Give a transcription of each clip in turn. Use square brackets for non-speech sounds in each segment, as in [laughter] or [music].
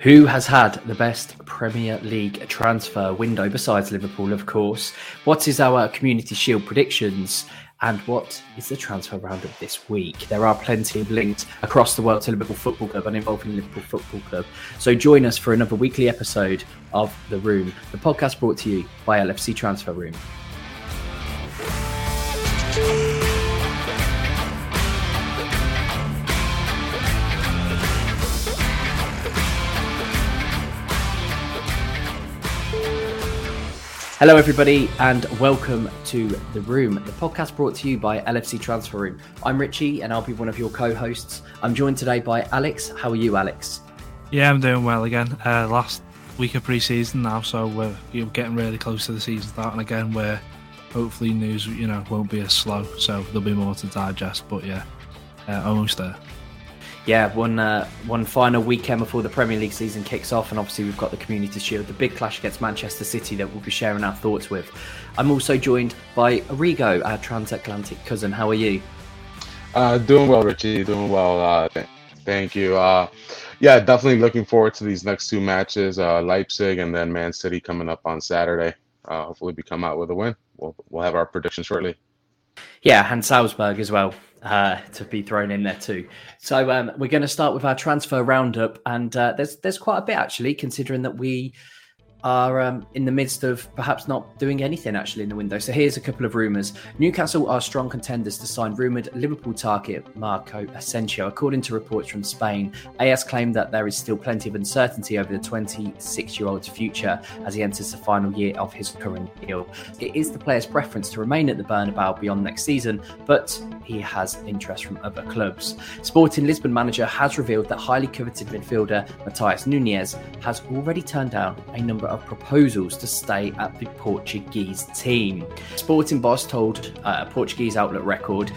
Who has had the best Premier League transfer window besides Liverpool, of course? What is our Community Shield predictions? And what is the transfer roundup this week? There are plenty of links across the world to Liverpool Football Club and involving Liverpool Football Club. So join us for another weekly episode of The Room, the podcast brought to you by LFC Transfer Room. Hello, everybody, and welcome to The Room, the podcast brought to you by LFC Transfer Room. I'm Ritchie, and I'll be one of your co hosts. I'm joined today by Alex. How are you, Alex? Yeah, I'm doing well again. Uh, last week of pre season now, so we're you know, getting really close to the season starting again, where hopefully news you know won't be as slow, so there'll be more to digest. But yeah, uh, almost there yeah, one uh, one final weekend before the Premier League season kicks off, and obviously we've got the Community Shield, the big clash against Manchester City that we'll be sharing our thoughts with. I'm also joined by Rigo, our transatlantic cousin. How are you? Uh, doing well, Ritchie. Doing well. Uh, th- thank you. Uh, yeah, definitely looking forward to these next two matches: uh, Leipzig and then Man City coming up on Saturday. Uh, hopefully, we come out with a win. We'll we'll have our prediction shortly. Yeah, and Salzburg as well uh, to be thrown in there too. So um, we're going to start with our transfer roundup, and uh, there's there's quite a bit actually, considering that we are um, in the midst of perhaps not doing anything actually in the window. So here's a couple of rumours. Newcastle are strong contenders to sign rumoured Liverpool target Marco Asensio. According to reports from Spain, AS claimed that there is still plenty of uncertainty over the 26 year old's future as he enters the final year of his current deal. It is the player's preference to remain at the Bernabeu beyond next season, but he has interest from other clubs. Sporting Lisbon manager has revealed that highly coveted midfielder Matheus Nunes has already turned down a number of proposals to stay at the Portuguese team. Sporting Boss told uh, a Portuguese outlet record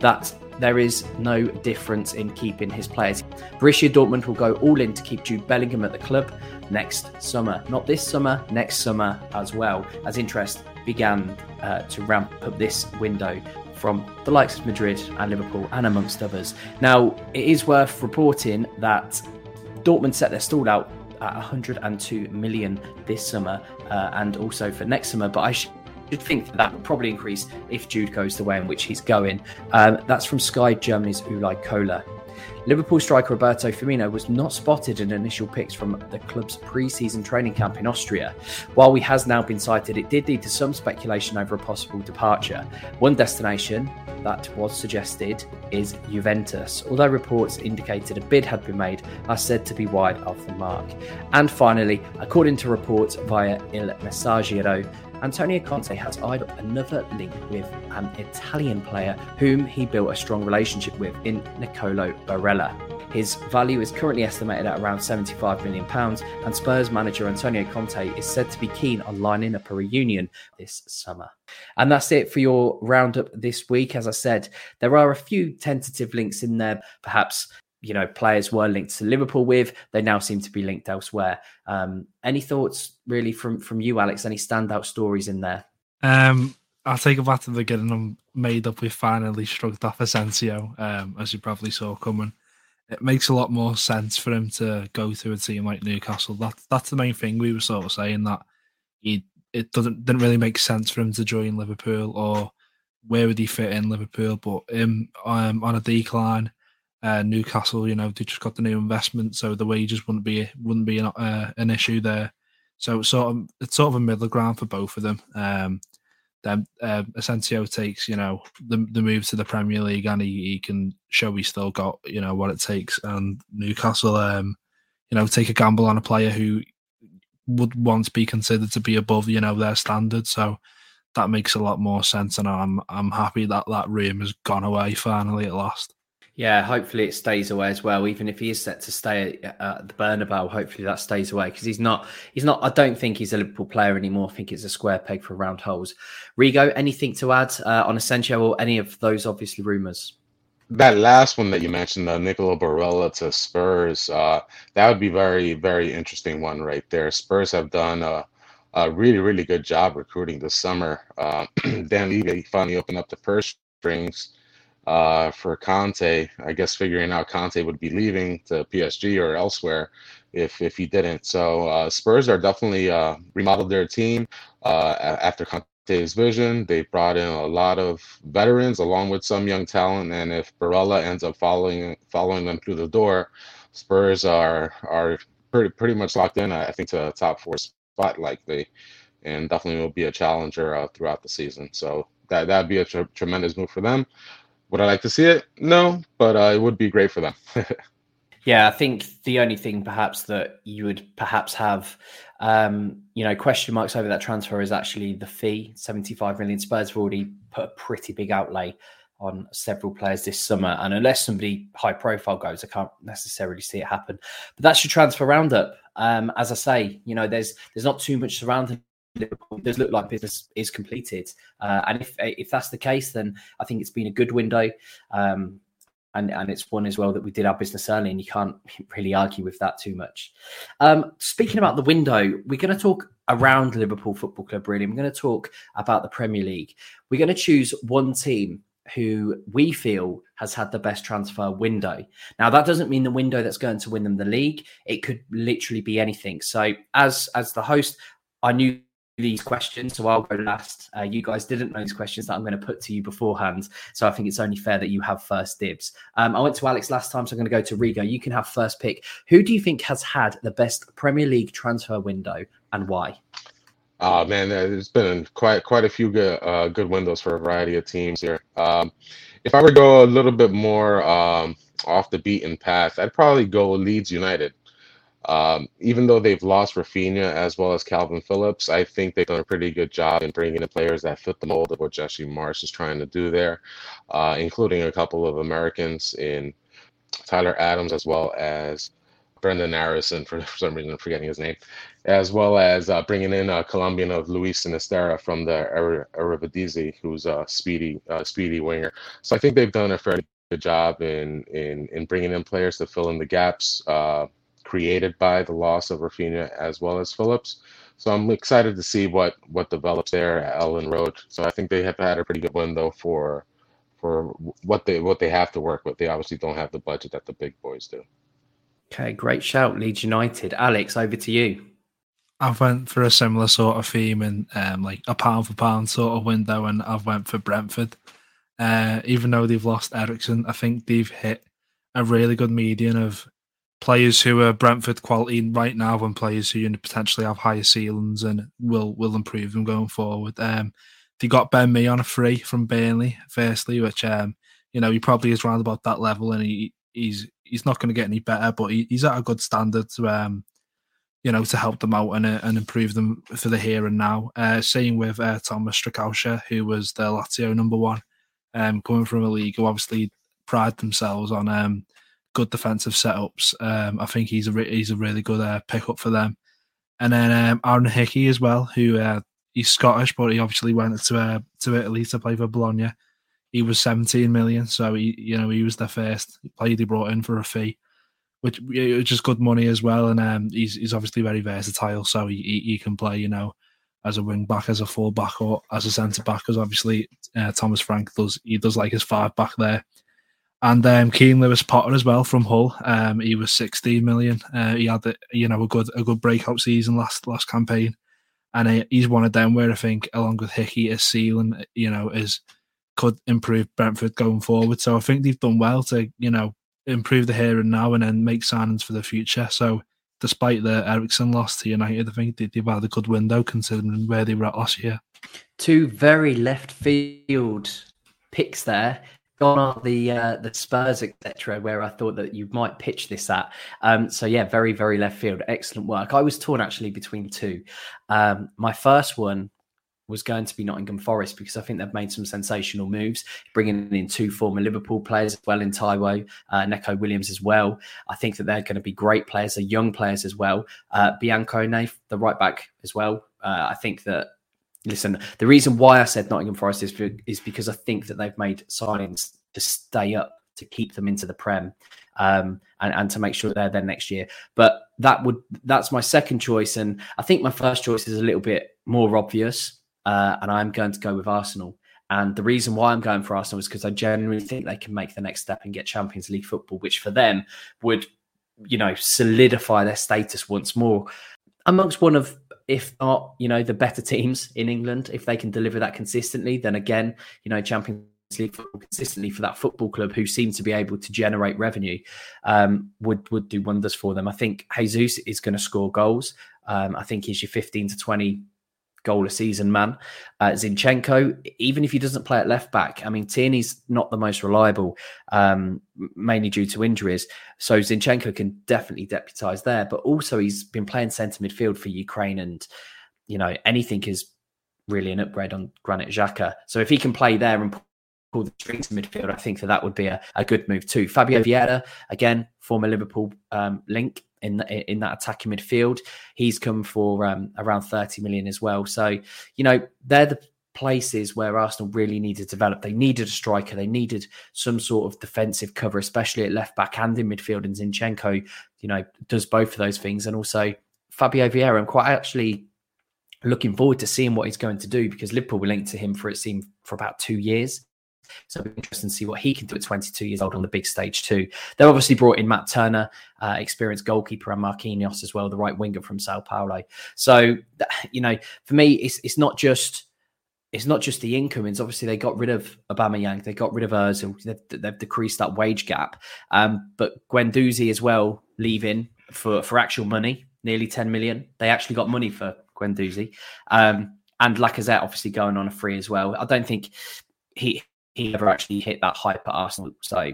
that there is no difference in keeping his players. Borussia Dortmund will go all in to keep Jude Bellingham at the club next summer. Not this summer, next summer as well, as interest began uh, to ramp up this window from the likes of Madrid and Liverpool and amongst others. Now, it is worth reporting that Dortmund set their stall out at 102 million this summer uh, and also for next summer. But I should think that, that probably increase if Jude goes the way in which he's going. Um, that's from Sky Germany's Uli Kohler. Liverpool striker Roberto Firmino was not spotted in initial pics from the club's pre-season training camp in Austria. While he has now been sighted, it did lead to some speculation over a possible departure. One destination that was suggested is Juventus, although reports indicated a bid had been made, are said to be wide off the mark. And finally, according to reports via Il Messaggero, Antonio Conte has eyed another link with an Italian player whom he built a strong relationship with in Nicolo Barella. His value is currently estimated at around £75 million, and Spurs manager Antonio Conte is said to be keen on lining up a reunion this summer. And that's it for your roundup this week. As I said, there are a few tentative links in there, perhaps you know players were linked to Liverpool with. They now seem to be linked elsewhere. Um, any thoughts really from from you, Alex? Any standout stories in there? Um, I'll take it back to the beginning. I'm made up. We finally shrugged off Asensio, um, as you probably saw coming. It makes a lot more sense for him to go to a team like Newcastle. That that's the main thing. We were sort of saying that he it doesn't didn't really make sense for him to join Liverpool or where would he fit in Liverpool, but him um, on a decline uh, Newcastle, you know, they just got the new investment, so the wages wouldn't be wouldn't be an, uh, an issue there. So it's sort of it's sort of a middle ground for both of them. Um, then uh, Asensio takes you know the the move to the Premier League, and he, he can show he's still got you know what it takes. And Newcastle, um, you know, take a gamble on a player who would once be considered to be above you know their standard. So that makes a lot more sense, and I'm I'm happy that that room has gone away finally at last. Yeah, hopefully it stays away as well. Even if he is set to stay at, the Bernabeu, hopefully that stays away because he's not. He's not. I don't think he's a Liverpool player anymore. I think it's a square peg for round holes. Rigo, anything to add uh, on Asensio or any of those obviously rumours? That last one that you mentioned, uh, Nicolo Barella to Spurs, uh, that would be very, very interesting one right there. Spurs have done a, a really, really good job recruiting this summer. Uh, [clears throat] Dan Levy finally opened up the purse strings uh, for Conte. I guess figuring out Conte would be leaving to PSG or elsewhere if if he didn't. So uh, Spurs are definitely uh, remodeled their team uh, after Conte's vision. They brought in a lot of veterans along with some young talent, and if Barella ends up following following them through the door, Spurs are are pretty pretty much locked in. I think to a top four spot likely, and definitely will be a challenger uh, throughout the season. So that that'd be a tr- tremendous move for them. Would I like to see it? No, but uh, it would be great for them. [laughs] yeah, I think the only thing perhaps that you would perhaps have, um, you know, question marks over that transfer is actually the fee. Seventy-five million. Spurs have already put a pretty big outlay on several players this summer, and unless somebody high-profile goes, I can't necessarily see it happen. But that's your transfer roundup. Um, as I say, you know, there's there's not too much surrounding Liverpool. It does look like business is completed, uh, and if if that's the case, then I think it's been a good window. Um, and, and it's one as well that we did our business early, and you can't [laughs] really argue with that too much. Um, speaking about the window, we're going to talk around Liverpool Football Club. Really, we're going to talk about the Premier League. We're going to choose one team who we feel has had the best transfer window. Now that doesn't mean the window that's going to win them the league. It could literally be anything. So as as the host, I knew these questions, so I'll go last. Uh, you guys didn't know these questions that I'm going to put to you beforehand, so I think it's only fair that you have first dibs. Um, I went to Alex last time, so I'm going to go to Rigo. You can have first pick. Who do you think has had the best Premier League transfer window and why? Oh man, there's been quite quite a few good uh, good windows for a variety of teams here. Um, if I were to go a little bit more um, off the beaten path, I'd probably go Leeds United. Um, even though they've lost Raphinha as well as Kalvin Phillips, I think they've done a pretty good job in bringing in players that fit the mold of what Jesse Marsch is trying to do there, uh, including a couple of Americans in Tyler Adams as well as Brenden Aaronson, for, for [laughs] some reason I'm forgetting his name, as well as uh, bringing in a Colombian of Luis Sinisterra from the Eredivisie, who's a speedy, uh, speedy winger. So I think they've done a fairly good job in in in bringing in players to fill in the gaps. Uh, created by the loss of Raphinha as well as Phillips. So I'm excited to see what what develops there at Elland Road. So I think they have had a pretty good window for for what they what they have to work with. They obviously don't have the budget that the big boys do. Okay, great shout, Leeds United. Alex, over to you. I've went for a similar sort of theme and um, like a pound for pound sort of window, and I've went for Brentford. Uh, even though they've lost Eriksen, I think they've hit a really good median of players who are Brentford quality right now and players who potentially have higher ceilings and will will improve them going forward. Um, they got Ben Mee on a free from Burnley, firstly, which um, you know he probably is round about that level, and he he's he's not going to get any better, but he, he's at a good standard to um, you know to help them out and uh, and improve them for the here and now. Uh, same with uh, Thomas Strakosha, who was the Lazio number one, um, coming from a league who obviously pride themselves on um good defensive setups. Um, I think he's a re- he's a really good uh, pickup for them. And then um, Aaron Hickey as well, who uh, he's Scottish, but he obviously went to uh, to Italy to play for Bologna. He was 17 million, so he you know he was the first player they brought in for a fee, which was just good money as well. And um, he's he's obviously very versatile, so he, he, he can play you know as a wing back, as a full back, or as a centre back. Because obviously uh, Thomas Frank does he does like his five back there and um, Keane Lewis Potter as well from Hull. Um, he was 16 million. Uh, he had you know a good a good breakout season last last campaign, and he's one of them where I think along with Hickey, his ceiling you know is could improve Brentford going forward. So I think they've done well to you know improve the here and now and then make signings for the future. So despite the Eriksen loss to United, I think they've had a good window considering where they were at last year. Two very left field picks there gone are the uh, the Spurs, etc., where I thought that you might pitch this at. Um, so yeah, very very left field, excellent work. I was torn actually between two. Um, my first one was going to be Nottingham Forest because I think they've made some sensational moves, bringing in two former Liverpool players as well in Taiwo, uh, Neco Williams as well. I think that they're going to be great players, they're young players as well. Uh, Biancone, the right back as well. Uh, I think that listen, the reason why I said Nottingham Forest is, is because I think that they've made signings to stay up to keep them into the Prem um, and, and to make sure they're there next year. But that would that's my second choice, and I think my first choice is a little bit more obvious, uh, and I'm going to go with Arsenal. And the reason why I'm going for Arsenal is because I genuinely think they can make the next step and get Champions League football, which for them would, you know, solidify their status once more amongst one of, if not, you know, the better teams in England. If they can deliver that consistently, then again, you know, Champions League football consistently for that football club who seem to be able to generate revenue um, would would do wonders for them. I think Jesus is going to score goals. Um, I think he's your 15 to 20 goal a season man. Uh, Zinchenko, even if he doesn't play at left back, I mean, Tierney's not the most reliable, um, mainly due to injuries. So Zinchenko can definitely deputise there, but also he's been playing centre midfield for Ukraine, and you know anything is really an upgrade on Granit Xhaka. So if he can play there and pull the strings in midfield, I think that that would be a, a good move too. Fabio Vieira, again, former Liverpool um, link, in in that attacking midfield. He's come for um, around 30 million as well. So, you know, they're the places where Arsenal really needed to develop. They needed a striker. They needed some sort of defensive cover, especially at left back and in midfield. And Zinchenko, you know, does both of those things. And also Fabio Vieira, I'm quite actually looking forward to seeing what he's going to do because Liverpool were linked to him for it seemed for about two years. So it'll be interesting to see what he can do at 22 years old on the big stage too. They've obviously brought in Matt Turner, uh, experienced goalkeeper, and Marquinhos as well, the right winger from Sao Paulo. So you know, for me, it's it's not just it's not just the incomings. Obviously, they got rid of Aubameyang, they got rid of Özil, they've, they've decreased that wage gap. Um, but Guendouzi as well leaving for for actual money, nearly 10 million. They actually got money for Guendouzi. Um, and Lacazette obviously going on a free as well. I don't think he he ever actually hit that hype at Arsenal. So,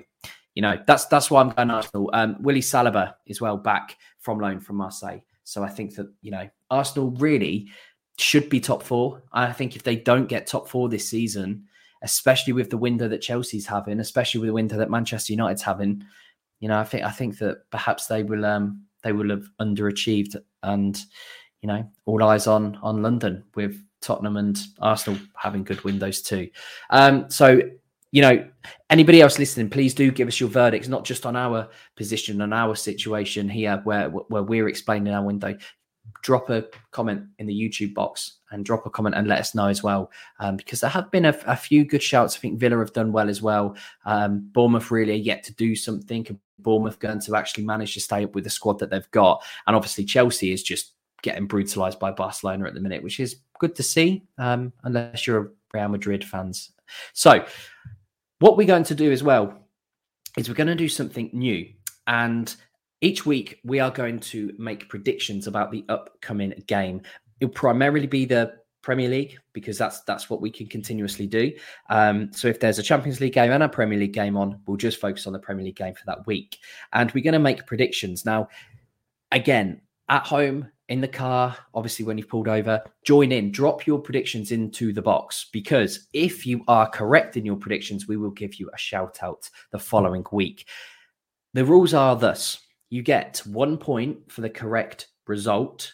you know, that's that's why I'm going Arsenal. Um, Willie Saliba is well back from loan from Marseille. So I think that, you know, Arsenal really should be top four. I think if they don't get top four this season, especially with the window that Chelsea's having, especially with the window that Manchester United's having, you know, I think I think that perhaps they will um they will have underachieved and you know, all eyes on on London with Tottenham and Arsenal having good windows too. Um, so, you know, anybody else listening, please do give us your verdicts, not just on our position and our situation here where where we're explaining our window. Drop a comment in the YouTube box and drop a comment and let us know as well, um, because there have been a, a, few good shouts. I think Villa have done well as well. Um, Bournemouth really are yet to do something. Bournemouth going to actually manage to stay up with the squad that they've got, and obviously Chelsea is just getting brutalized by Barcelona at the minute, which is good to see, um, unless you're a Real Madrid fans. So, what we're going to do as well is we're going to do something new. And each week we are going to make predictions about the upcoming game. It'll primarily be the Premier League because that's that's what we can continuously do. Um, so if there's a Champions League game and a Premier League game on, we'll just focus on the Premier League game for that week. And we're going to make predictions. Now, again, at home, in the car, obviously, when you've pulled over, join in, drop your predictions into the box because if you are correct in your predictions, we will give you a shout out the following week. The rules are thus you get one point for the correct result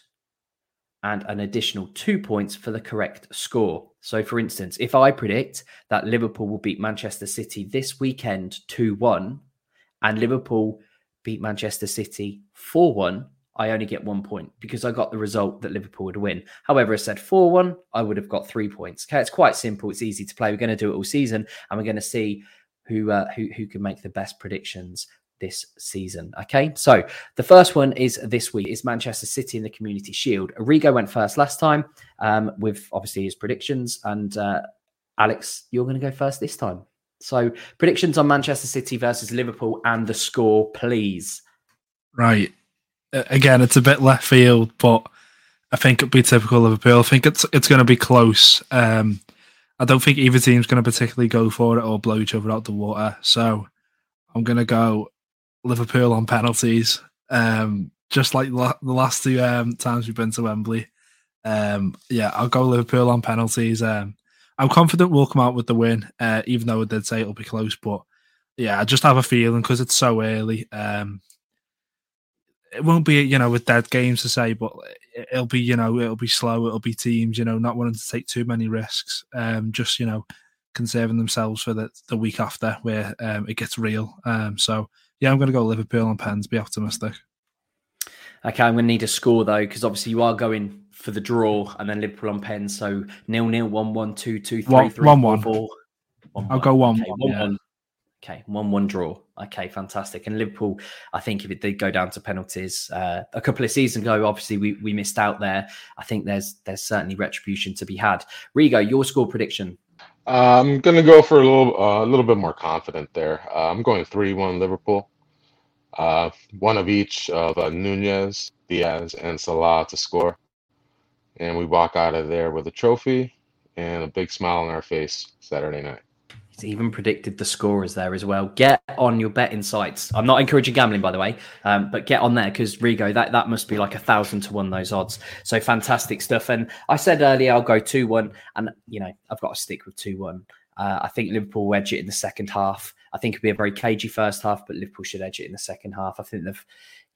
and an additional two points for the correct score. So, for instance, if I predict that Liverpool will beat Manchester City this weekend 2 1 and Liverpool beat Manchester City 4 1, I only get one point because I got the result that Liverpool would win. However, I said 4 1, I would have got three points. Okay, it's quite simple. It's easy to play. We're going to do it all season and we're going to see who, uh, who, who can make the best predictions this season. Okay, so the first one is this week is Manchester City in the Community Shield. Arrigo went first last time um, with obviously his predictions, and uh, Alex, you're going to go first this time. So predictions on Manchester City versus Liverpool and the score, please. Right again, it's a bit left field, but I think it'll be typical Liverpool. I think it's it's going to be close. Um, I don't think either team's going to particularly go for it or blow each other out the water. So I'm going to go Liverpool on penalties. Um, just like la- the last two um, times we've been to Wembley. Um, yeah, I'll go Liverpool on penalties. Um, I'm confident we'll come out with the win, uh, even though I did say it'll be close. But yeah, I just have a feeling because it's so early. Um, it won't be you know with dead games to say, but it'll be you know it'll be slow. It'll be teams you know not wanting to take too many risks. Um, just you know conserving themselves for the, the week after where um, it gets real. Um, so yeah, I'm going to go Liverpool and Pens. Be optimistic. Okay, I'm going to need a score though because obviously you are going for the draw, and then Liverpool on pen. So nil nil, one one, two two, three One- three, one, four, one. four. One, I'll go one, Okay, one, one, yeah. one. Okay, one one draw. Okay, fantastic. And Liverpool, I think if it did go down to penalties, uh, a couple of seasons ago, obviously we, we missed out there. I think there's there's certainly retribution to be had. Rigo, your score prediction. I'm gonna go for a little, uh, a little bit more confident there. Uh, I'm going three-one Liverpool. Uh, one of each of Nunez, Diaz, and Salah to score, and we walk out of there with a trophy and a big smile on our face Saturday night. Even predicted the scorers there as well. Get on your betting sites. I'm not encouraging gambling, by the way, um, but get on there because Rigo, that, that must be like a thousand to one those odds. So fantastic stuff. And I said earlier I'll go two one, and you know I've got to stick with two one. Uh, I think Liverpool will edge it in the second half. I think it'll be a very cagey first half, but Liverpool should edge it in the second half. I think they've,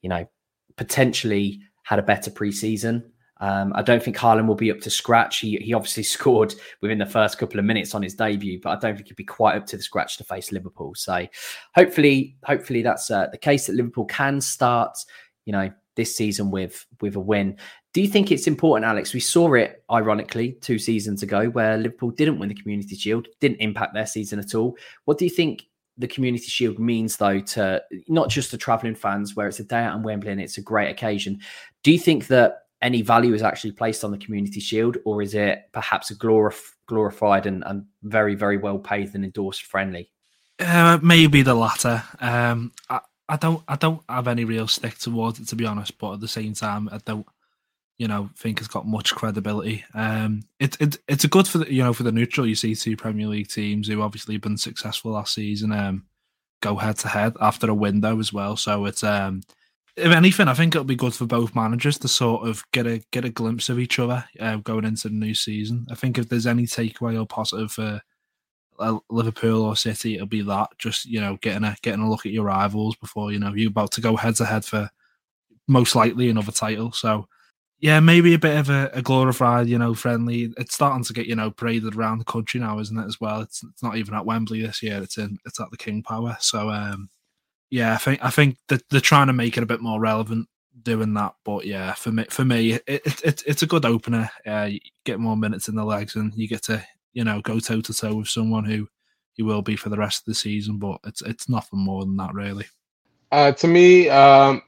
you know, potentially had a better preseason. Um, I don't think Haaland will be up to scratch. He he obviously [laughs] scored within the first couple of minutes on his debut, but I don't think he'd be quite up to the scratch to face Liverpool. So hopefully, hopefully that's uh, the case that Liverpool can start, you know, this season with with a win. Do you think it's important, Alex? We saw it ironically two seasons ago where Liverpool didn't win the Community Shield, didn't impact their season at all. What do you think the Community Shield means, though, to not just the travelling fans, where it's a day out in Wembley and it's a great occasion? Do you think that any value is actually placed on the Community Shield, or is it perhaps a glorif- glorified and, and very, very well paid and endorsed friendly? Uh, maybe the latter. Um, I, I don't I don't have any real stick towards it to be honest, but at the same time, I don't you know think it's got much credibility. Um, it, it it's a good for the you know for the neutral. You see two Premier League teams who obviously have been successful last season. Um, go head to head after a window as well. So it's um, if anything, I think it'll be good for both managers to sort of get a get a glimpse of each other uh, going into the new season. I think if there's any takeaway or positive for uh, Liverpool or City, it'll be that just you know getting a getting a look at your rivals before you know you're about to go head to head for most likely another title. So yeah, maybe a bit of a, a glorified you know friendly. It's starting to get you know paraded around the country now, isn't it? As well, it's it's not even at Wembley this year. It's in it's at the King Power. So um, yeah, I think I think that they're trying to make it a bit more relevant doing that. But yeah, for me for me, it, it, it it's a good opener. Uh, you get more minutes in the legs, and you get to you know go toe to toe with someone who you will be for the rest of the season. But it's it's nothing more than that, really. Uh, to me, um,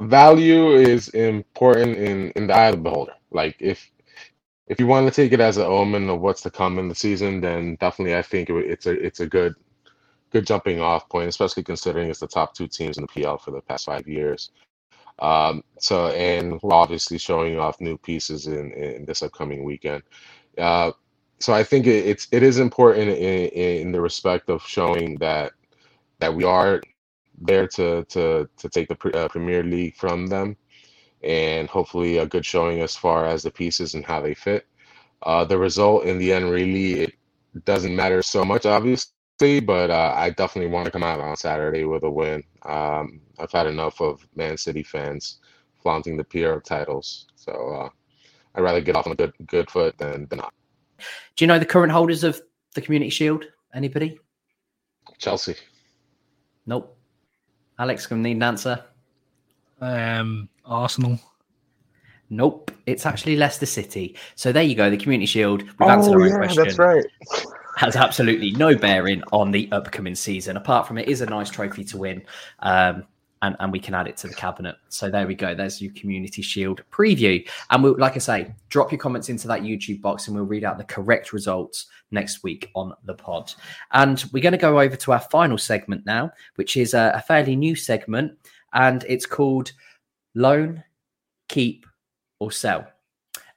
value is important in in the eye of the beholder. Like if if you want to take it as an omen of what's to come in the season, then definitely I think it's a it's a good good jumping off point, especially considering it's the top two teams in the PL for the past five years. Um, so and we're obviously showing off new pieces in, in this upcoming weekend. Uh, so I think it, it's it is important in, in the respect of showing that that we are there to to to take the pre, uh, Premier League from them, and hopefully a good showing as far as the pieces and how they fit. Uh, the result in the end really it doesn't matter so much, obviously, but uh, I definitely want to come out on Saturday with a win. Um, I've had enough of Man City fans flaunting the PR titles, so uh, I'd rather get off on a good good foot than, than not. Do you know the current holders of the Community Shield? Anybody? Chelsea. Nope. Alex, gonna need an answer. Um, Arsenal. Nope, it's actually Leicester City. So there you go, the Community Shield. We've answered our own question. Oh, right. Has absolutely no bearing on the upcoming season, apart from it is a nice trophy to win. Um, and, and we can add it to the cabinet. So there we go. There's your Community Shield preview. And we'll, like I say, drop your comments into that YouTube box and we'll read out the correct results next week on the pod. And we're going to go over to our final segment now, which is a, a fairly new segment. And it's called Loan, Keep, or Sell.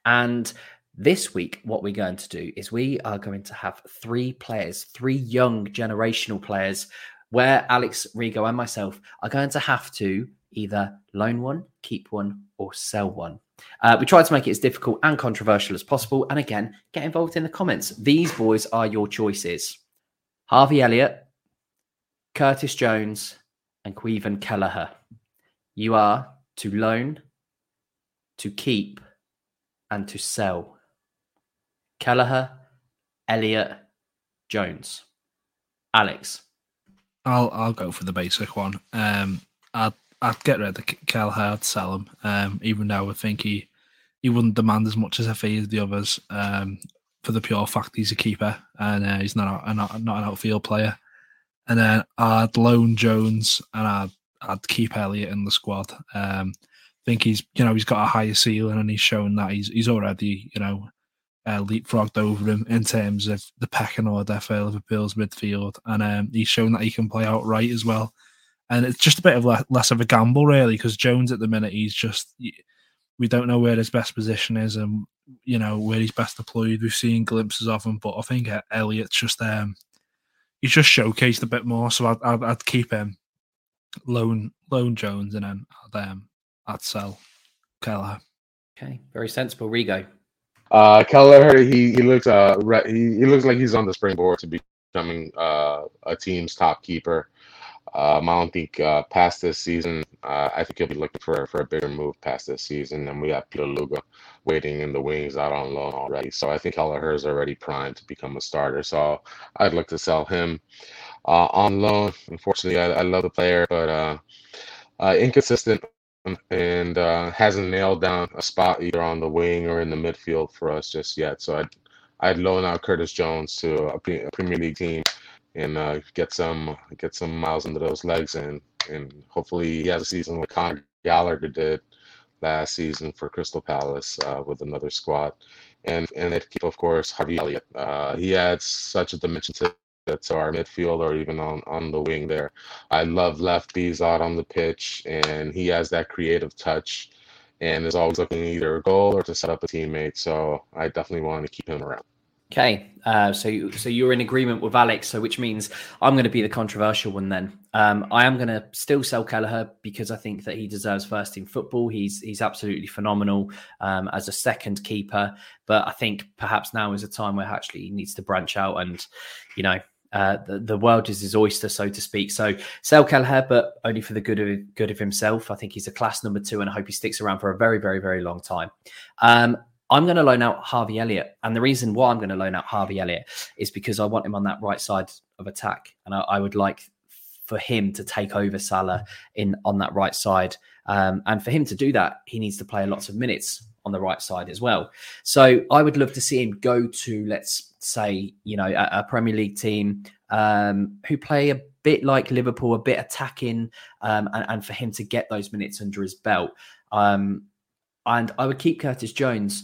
And this week, what we're going to do is we are going to have three players, three young generational players where Alex Rigo and myself are going to have to either loan one, keep one, or sell one. Uh, we try to make it as difficult and controversial as possible. And again, get involved in the comments. These boys are your choices Harvey Elliott, Curtis Jones, and Caoimhin Kelleher. You are to loan, to keep, and to sell. Kelleher, Elliott, Jones. Alex. I'll I'll go for the basic one. Um, I'd I'd get rid of Kelleher, I'd sell him. Um, even though I think he he wouldn't demand as much as FA as the others um, for the pure fact he's a keeper and uh, he's not, a, not not an outfield player. And then I'd loan Jones and I'd I'd keep Elliott in the squad. Um, I think he's you know he's got a higher ceiling and he's shown that he's he's already you know uh, leapfrogged over him in terms of the pecking order for Liverpool's midfield, and um, he's shown that he can play outright as well. And it's just a bit of le- less of a gamble, really, because Jones at the minute he's just we don't know where his best position is and you know where he's best deployed. We've seen glimpses of him, but I think Elliott's just um he's just showcased a bit more. So I'd, I'd, I'd keep him loan loan Jones and then I'd um I'd sell Kelleher. Okay, very sensible. Rigo. Uh, Kelleher, he he looks uh he, he looks like he's on the springboard to becoming uh a team's top keeper. Um, I don't think uh, past this season, uh, I think he'll be looking for for a bigger move past this season. And we have Pitaluga waiting in the wings out on loan already. So I think Kelleher is already primed to become a starter. So I'd look to sell him uh, on loan. Unfortunately, I, I, love the player, but uh, uh, inconsistent and uh, hasn't nailed down a spot either on the wing or in the midfield for us just yet. So I'd I'd loan out Curtis Jones to a, a Premier League team and uh, get some get some miles into those legs and and hopefully he has a season like Conor Gallagher did last season for Crystal Palace uh, with another squad. And and they keep of course Harvey Elliott. Uh, he adds such a dimension to to our midfield or even on, on the wing there. I love lefties out on the pitch, and he has that creative touch and is always looking either a goal or to set up a teammate. So I definitely want to keep him around. Okay, uh, so so you're in agreement with Alex, so which means I'm going to be the controversial one then. Um, I am going to still sell Kelleher because I think that he deserves first team football. He's he's absolutely phenomenal um, as a second keeper, but I think perhaps now is a time where actually he needs to branch out and, you know, uh, the, the world is his oyster, so to speak. So sell Kelleher, but only for the good of good of himself. I think he's a class number two, and I hope he sticks around for a very, very, very long time. Um, I'm going to loan out Harvey Elliott. And the reason why I'm going to loan out Harvey Elliott is because I want him on that right side of attack. And I, I would like for him to take over Salah in on that right side. Um, and for him to do that, he needs to play lots of minutes on the right side as well. So I would love to see him go to, let's say, you know, a, a Premier League team um, who play a bit like Liverpool, a bit attacking, um, and, and, for him to get those minutes under his belt. Um, and I would keep Curtis Jones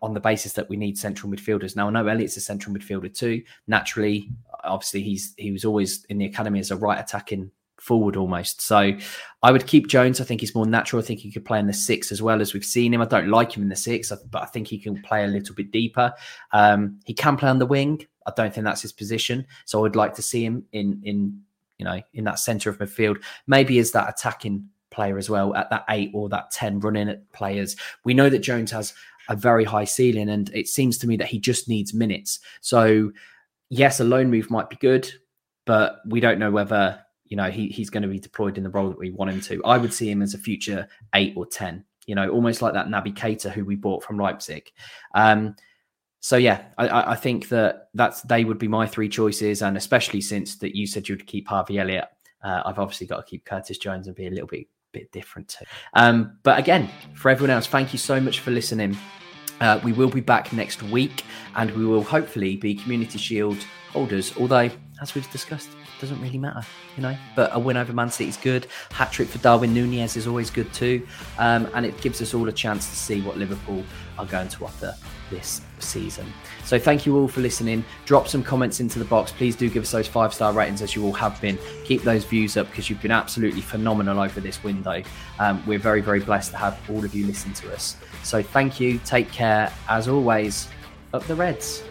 on the basis that we need central midfielders. Now I know Elliott's a central midfielder too. Naturally, obviously he's he was always in the academy as a right attacking forward almost. So I would keep Jones. I think he's more natural. I think he could play in the six as well as we've seen him. I don't like him in the six, but I think he can play a little bit deeper. Um, he can play on the wing. I don't think that's his position. So I would like to see him in in you know in that centre of midfield, maybe as that attacking player as well at that eight or that 10 running at players. We know that Jones has a very high ceiling. And it seems to me that he just needs minutes. So, yes, a loan move might be good, but we don't know whether you know he, he's going to be deployed in the role that we want him to. I would see him as a future eight or ten. You know, almost like that Naby Keita who we bought from Leipzig. Um, so yeah, I, I, think that that's they would be my three choices, and especially since that you said you'd keep Harvey Elliott, uh, I've obviously got to keep Curtis Jones and be a little bit bit different too. Um, but again, for everyone else, thank you so much for listening. Uh, we will be back next week and we will hopefully be Community Shield holders, although, as we've discussed, doesn't really matter, you know. But a win over Man City is good. Hat trick for Darwin Nunez is always good too. Um, and it gives us all a chance to see what Liverpool are going to offer this season. So thank you all for listening. Drop some comments into the box. Please do give us those five star ratings as you all have been. Keep those views up because you've been absolutely phenomenal over this window. Um, we're very, very blessed to have all of you listen to us. So thank you. Take care. As always, up the Reds.